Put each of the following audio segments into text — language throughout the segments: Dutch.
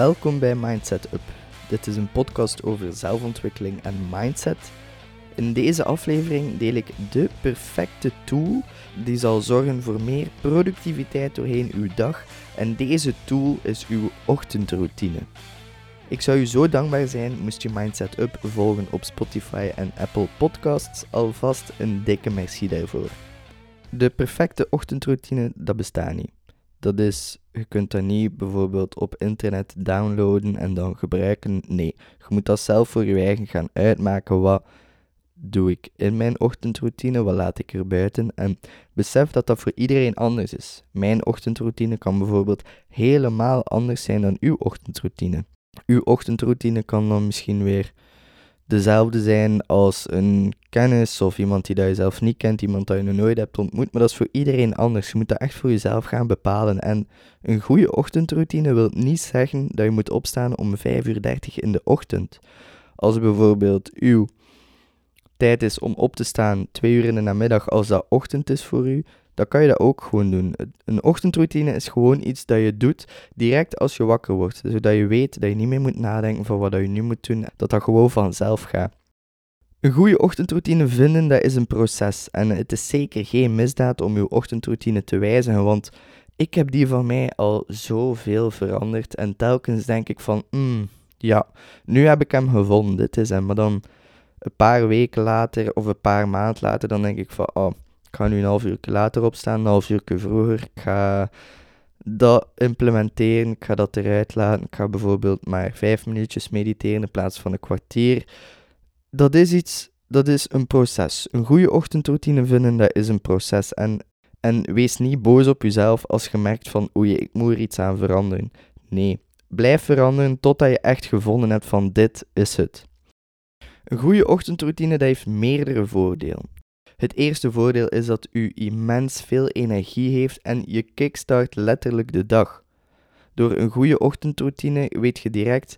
Welkom bij Mindset Up. Dit is een podcast over zelfontwikkeling en mindset. In deze aflevering deel ik de perfecte tool die zal zorgen voor meer productiviteit doorheen uw dag. En deze tool is uw ochtendroutine. Ik zou u zo dankbaar zijn moest je Mindset Up volgen op Spotify en Apple Podcasts. Alvast een dikke merci daarvoor. De perfecte ochtendroutine, dat bestaat niet. Dat is, je kunt dat niet bijvoorbeeld op internet downloaden en dan gebruiken. Nee, je moet dat zelf voor je eigen gaan uitmaken. Wat doe ik in mijn ochtendroutine? Wat laat ik er buiten? En besef dat dat voor iedereen anders is. Mijn ochtendroutine kan bijvoorbeeld helemaal anders zijn dan uw ochtendroutine. Uw ochtendroutine kan dan misschien weer dezelfde zijn als een kennis of iemand die je zelf niet kent, iemand dat je nog nooit hebt ontmoet, maar dat is voor iedereen anders. Je moet dat echt voor jezelf gaan bepalen. En een goede ochtendroutine wil niet zeggen dat je moet opstaan om 5.30 uur in de ochtend. Als bijvoorbeeld uw tijd is om op te staan 2 uur in de namiddag, als dat ochtend is voor u, dan kan je dat ook gewoon doen. Een ochtendroutine is gewoon iets dat je doet direct als je wakker wordt. Zodat je weet dat je niet meer moet nadenken van wat je nu moet doen, dat dat gewoon vanzelf gaat. Een goede ochtendroutine vinden, dat is een proces. En het is zeker geen misdaad om je ochtendroutine te wijzigen, want ik heb die van mij al zoveel veranderd. En telkens denk ik van, mm, ja, nu heb ik hem gevonden, dit is hem. Maar dan een paar weken later of een paar maanden later, dan denk ik van, oh, ik ga nu een half uur later opstaan, een half uur vroeger. Ik ga dat implementeren, ik ga dat eruit laten. Ik ga bijvoorbeeld maar vijf minuutjes mediteren in plaats van een kwartier. Dat is iets, dat is een proces. Een goede ochtendroutine vinden, dat is een proces. En, en wees niet boos op jezelf als je merkt van, oei, ik moet er iets aan veranderen. Nee, blijf veranderen totdat je echt gevonden hebt van, dit is het. Een goede ochtendroutine dat heeft meerdere voordelen. Het eerste voordeel is dat u immens veel energie heeft en je kickstart letterlijk de dag. Door een goede ochtendroutine weet je direct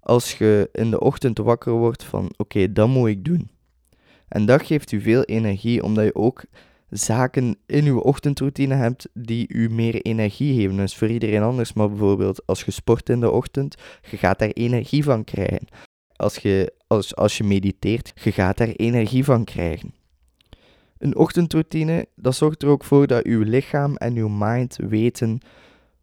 als je in de ochtend wakker wordt van oké, dat moet ik doen. En dat geeft u veel energie omdat je ook zaken in uw ochtendroutine hebt die u meer energie geven. Dus voor iedereen anders, maar bijvoorbeeld als je sport in de ochtend, je gaat daar energie van krijgen. Als je, als, als je mediteert, je gaat daar energie van krijgen. Een ochtendroutine, dat zorgt er ook voor dat uw lichaam en uw mind weten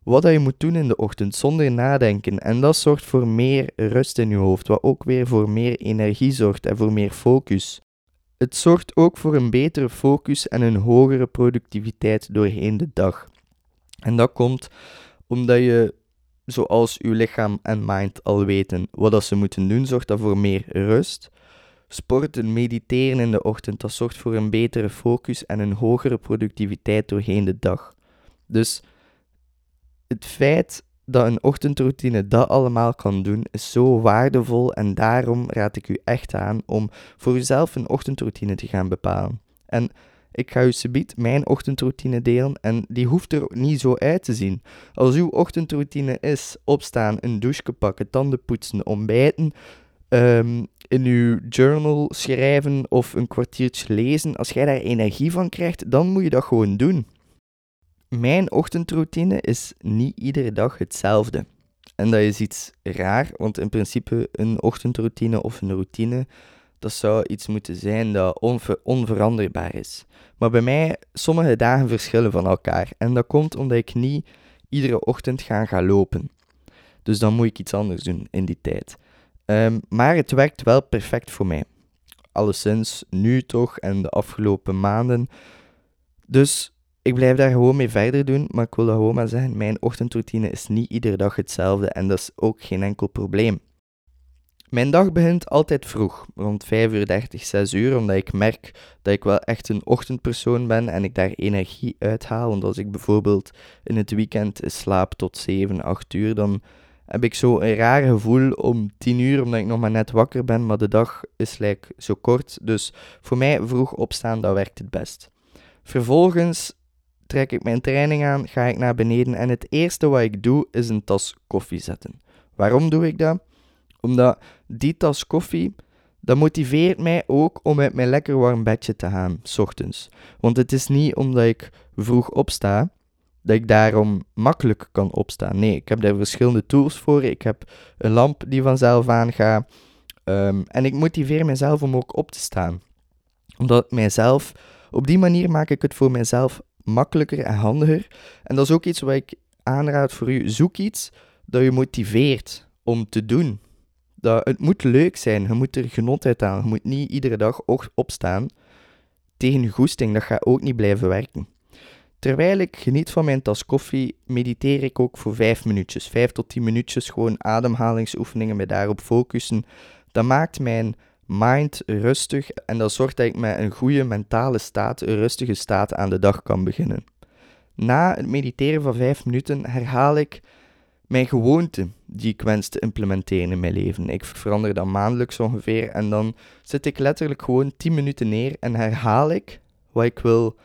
wat je moet doen in de ochtend zonder nadenken. En dat zorgt voor meer rust in uw hoofd, wat ook weer voor meer energie zorgt en voor meer focus. Het zorgt ook voor een betere focus en een hogere productiviteit doorheen de dag. En dat komt omdat je, zoals uw lichaam en mind al weten wat dat ze moeten doen, zorgt dat voor meer rust, Sporten, mediteren in de ochtend, dat zorgt voor een betere focus en een hogere productiviteit doorheen de dag. Dus het feit dat een ochtendroutine dat allemaal kan doen, is zo waardevol en daarom raad ik u echt aan om voor uzelf een ochtendroutine te gaan bepalen. En ik ga u subiet mijn ochtendroutine delen en die hoeft er niet zo uit te zien. Als uw ochtendroutine is opstaan, een douche pakken, tanden poetsen, ontbijten, um, in uw journal schrijven of een kwartiertje lezen, als jij daar energie van krijgt, dan moet je dat gewoon doen. Mijn ochtendroutine is niet iedere dag hetzelfde. En dat is iets raar, want in principe een ochtendroutine of een routine, dat zou iets moeten zijn dat onveranderbaar is. Maar bij mij, sommige dagen verschillen van elkaar. En dat komt omdat ik niet iedere ochtend ga gaan lopen. Dus dan moet ik iets anders doen in die tijd. Ehm, maar het werkt wel perfect voor mij. Alleszins nu toch en de afgelopen maanden. Dus ik blijf daar gewoon mee verder doen. Maar ik wil dat gewoon maar zeggen: mijn ochtendroutine is niet iedere dag hetzelfde en dat is ook geen enkel probleem. Mijn dag begint altijd vroeg, rond 5 uur 30, 6 uur, omdat ik merk dat ik wel echt een ochtendpersoon ben en ik daar energie uithaal. Want als ik bijvoorbeeld in het weekend slaap tot 7, 8 uur, dan heb ik zo een raar gevoel om tien uur, omdat ik nog maar net wakker ben, maar de dag is like, zo kort. Dus voor mij vroeg opstaan, dat werkt het best. Vervolgens trek ik mijn training aan, ga ik naar beneden en het eerste wat ik doe is een tas koffie zetten. Waarom doe ik dat? Omdat die tas koffie, dat motiveert mij ook om uit mijn lekker warm bedje te gaan, s ochtends. Want het is niet omdat ik vroeg opsta, dat ik daarom makkelijk kan opstaan. Nee, ik heb daar verschillende tools voor. Ik heb een lamp die vanzelf aangaat. Um, en ik motiveer mezelf om ook op te staan. Omdat mijzelf, op die manier maak ik het voor mezelf makkelijker en handiger. En dat is ook iets wat ik aanraad voor u. Zoek iets dat je motiveert om te doen. Dat, het moet leuk zijn, je moet er genot uit halen. Je moet niet iedere dag opstaan tegen je goesting. Dat gaat ook niet blijven werken. Terwijl ik geniet van mijn tas koffie, mediteer ik ook voor 5 minuutjes. 5 tot 10 minuutjes gewoon ademhalingsoefeningen, me daarop focussen. Dat maakt mijn mind rustig en dat zorgt dat ik met een goede mentale staat, een rustige staat aan de dag kan beginnen. Na het mediteren van 5 minuten herhaal ik mijn gewoonte die ik wens te implementeren in mijn leven. Ik verander dat maandelijks ongeveer en dan zit ik letterlijk gewoon 10 minuten neer en herhaal ik wat ik wil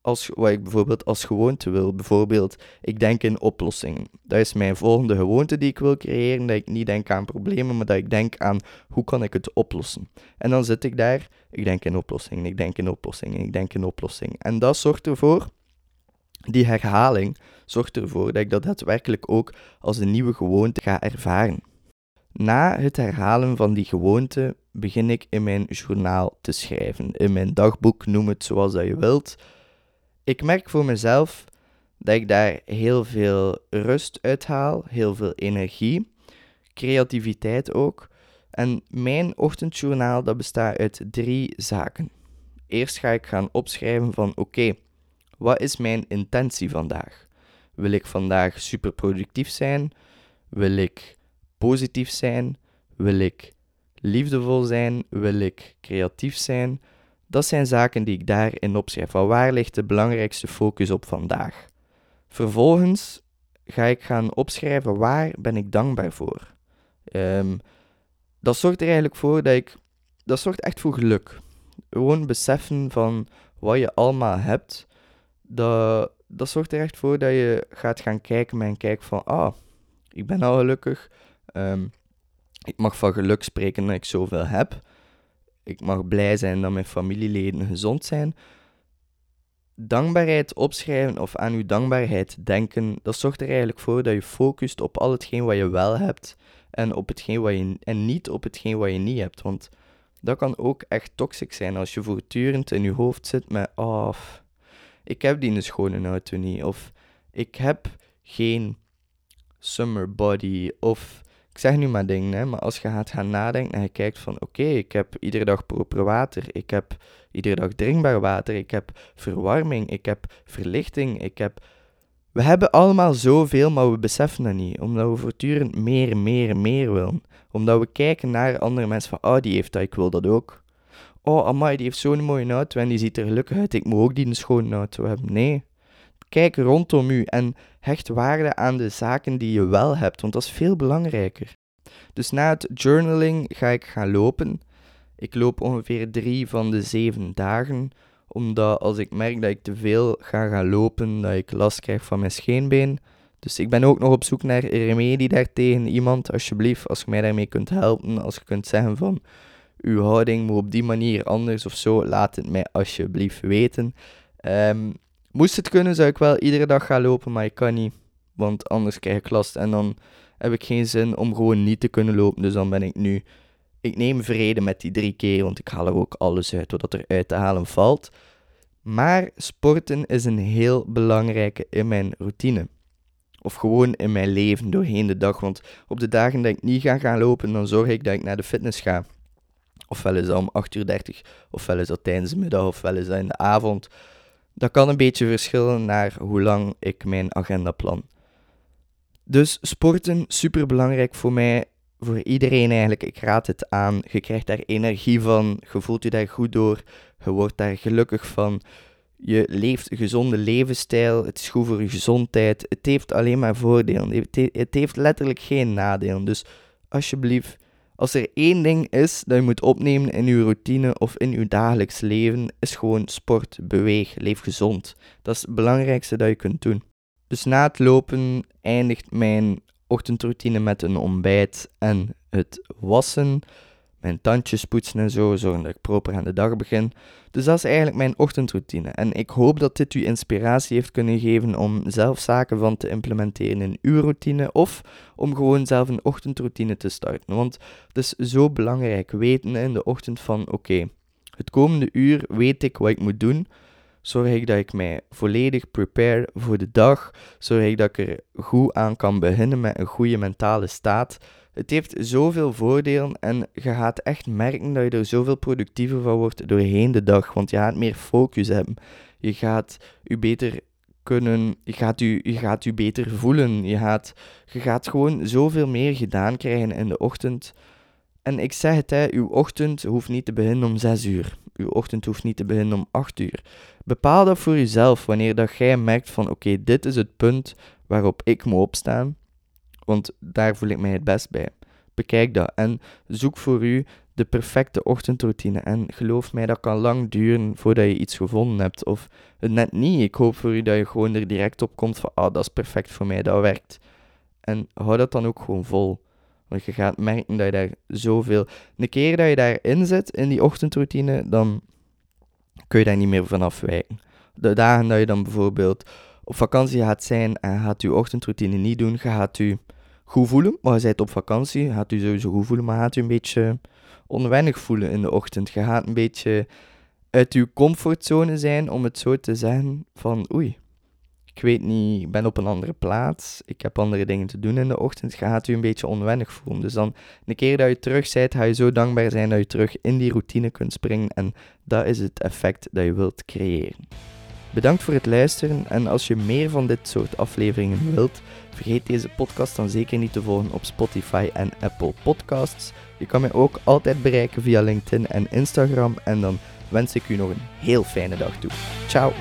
als, wat ik bijvoorbeeld als gewoonte wil. Bijvoorbeeld, ik denk in oplossingen. Dat is mijn volgende gewoonte die ik wil creëren. Dat ik niet denk aan problemen, maar dat ik denk aan hoe kan ik het oplossen. En dan zit ik daar, ik denk in oplossingen, ik denk in oplossingen, ik denk in oplossingen. En dat zorgt ervoor, die herhaling zorgt ervoor dat ik dat daadwerkelijk ook als een nieuwe gewoonte ga ervaren. Na het herhalen van die gewoonte begin ik in mijn journaal te schrijven. In mijn dagboek, noem het zoals dat je wilt ik merk voor mezelf dat ik daar heel veel rust uit haal, heel veel energie, creativiteit ook. En mijn ochtendjournaal dat bestaat uit drie zaken. Eerst ga ik gaan opschrijven van oké, wat is mijn intentie vandaag? Wil ik vandaag super productief zijn? Wil ik positief zijn? Wil ik liefdevol zijn? Wil ik creatief zijn? Dat zijn zaken die ik daarin opschrijf. Waar ligt de belangrijkste focus op vandaag? Vervolgens ga ik gaan opschrijven waar ben ik dankbaar voor. Um, dat zorgt er eigenlijk voor dat ik. Dat zorgt echt voor geluk. Gewoon beseffen van wat je allemaal hebt. Dat, dat zorgt er echt voor dat je gaat gaan kijken en kijkt van ah, ik ben al gelukkig. Um, ik mag van geluk spreken dat ik zoveel heb ik mag blij zijn dat mijn familieleden gezond zijn. Dankbaarheid opschrijven of aan uw dankbaarheid denken, dat zorgt er eigenlijk voor dat je focust op al hetgeen wat je wel hebt en, op hetgeen wat je, en niet op hetgeen wat je niet hebt. Want dat kan ook echt toxic zijn als je voortdurend in je hoofd zit met oh, ik heb die een schone auto niet, of ik heb geen summer body, of zeg nu maar dingen, hè, maar als je gaat gaan nadenken en je kijkt van oké, ik heb iedere dag proper water, ik heb iedere dag drinkbaar water, ik heb verwarming, ik heb verlichting, ik heb... We hebben allemaal zoveel, maar we beseffen dat niet, omdat we voortdurend meer, meer, meer willen. Omdat we kijken naar andere mensen van, oh, die heeft dat, ik wil dat ook. Oh, amai, die heeft zo'n mooie auto en die ziet er gelukkig uit, ik moet ook die een schone auto hebben. Nee, Kijk rondom u en hecht waarde aan de zaken die je wel hebt, want dat is veel belangrijker. Dus na het journaling ga ik gaan lopen. Ik loop ongeveer drie van de zeven dagen, omdat als ik merk dat ik te veel ga gaan lopen, dat ik last krijg van mijn scheenbeen. Dus ik ben ook nog op zoek naar remedie daartegen. Iemand, alsjeblieft, als je mij daarmee kunt helpen, als je kunt zeggen van uw houding moet op die manier anders of zo, laat het mij alsjeblieft weten. Um, Moest het kunnen, zou ik wel iedere dag gaan lopen, maar ik kan niet. Want anders krijg ik last en dan heb ik geen zin om gewoon niet te kunnen lopen. Dus dan ben ik nu. Ik neem vrede met die drie keer, want ik haal er ook alles uit wat er uit te halen valt. Maar sporten is een heel belangrijke in mijn routine. Of gewoon in mijn leven doorheen de dag. Want op de dagen dat ik niet ga gaan lopen, dan zorg ik dat ik naar de fitness ga. Ofwel is dat om 8.30 uur, ofwel is dat tijdens de middag, ofwel is dat in de avond. Dat kan een beetje verschillen naar hoe lang ik mijn agenda plan. Dus sporten, super belangrijk voor mij, voor iedereen eigenlijk. Ik raad het aan. Je krijgt daar energie van, je voelt je daar goed door, je wordt daar gelukkig van. Je leeft een gezonde levensstijl, het is goed voor je gezondheid. Het heeft alleen maar voordelen. Het heeft letterlijk geen nadelen. Dus alsjeblieft, als er één ding is dat je moet opnemen in je routine of in je dagelijks leven, is gewoon sport, beweeg, leef gezond. Dat is het belangrijkste dat je kunt doen. Dus na het lopen eindigt mijn ochtendroutine met een ontbijt en het wassen. Mijn tandjes poetsen en zo, zorgen dat ik proper aan de dag begin. Dus dat is eigenlijk mijn ochtendroutine. En ik hoop dat dit u inspiratie heeft kunnen geven om zelf zaken van te implementeren in uw routine of om gewoon zelf een ochtendroutine te starten. Want het is zo belangrijk weten in de ochtend van oké, het komende uur weet ik wat ik moet doen. Zorg ik dat ik mij volledig prepare voor de dag. Zorg ik dat ik er goed aan kan beginnen met een goede mentale staat. Het heeft zoveel voordelen en je gaat echt merken dat je er zoveel productiever van wordt doorheen de dag. Want je gaat meer focus hebben. Je gaat je beter kunnen, je gaat je, je, gaat je beter voelen. Je gaat, je gaat gewoon zoveel meer gedaan krijgen in de ochtend. En ik zeg het, hè, uw ochtend hoeft niet te beginnen om 6 uur. Uw ochtend hoeft niet te beginnen om 8 uur. Bepaal dat voor jezelf wanneer dat jij merkt van oké, dit is het punt waarop ik moet opstaan. Want daar voel ik mij het best bij. Bekijk dat en zoek voor u de perfecte ochtendroutine. En geloof mij, dat kan lang duren voordat je iets gevonden hebt. Of het net niet. Ik hoop voor u dat je gewoon er direct op komt van, ah, dat is perfect voor mij, dat werkt. En hou dat dan ook gewoon vol. Want je gaat merken dat je daar zoveel... Een keer dat je daarin zit, in die ochtendroutine, dan kun je daar niet meer van afwijken. De dagen dat je dan bijvoorbeeld op vakantie gaat zijn en gaat je ochtendroutine niet doen, gaat u goed voelen. Maar je bent op vakantie, gaat u sowieso goed voelen, maar gaat u een beetje onwennig voelen in de ochtend. Je gaat een beetje uit uw comfortzone zijn, om het zo te zeggen, van oei, ik weet niet, ik ben op een andere plaats, ik heb andere dingen te doen in de ochtend, gaat u een beetje onwennig voelen. Dus dan, een keer dat je terug bent, ga je zo dankbaar zijn dat je terug in die routine kunt springen en dat is het effect dat je wilt creëren. Bedankt voor het luisteren en als je meer van dit soort afleveringen wilt, vergeet deze podcast dan zeker niet te volgen op Spotify en Apple Podcasts. Je kan mij ook altijd bereiken via LinkedIn en Instagram en dan wens ik u nog een heel fijne dag toe. Ciao!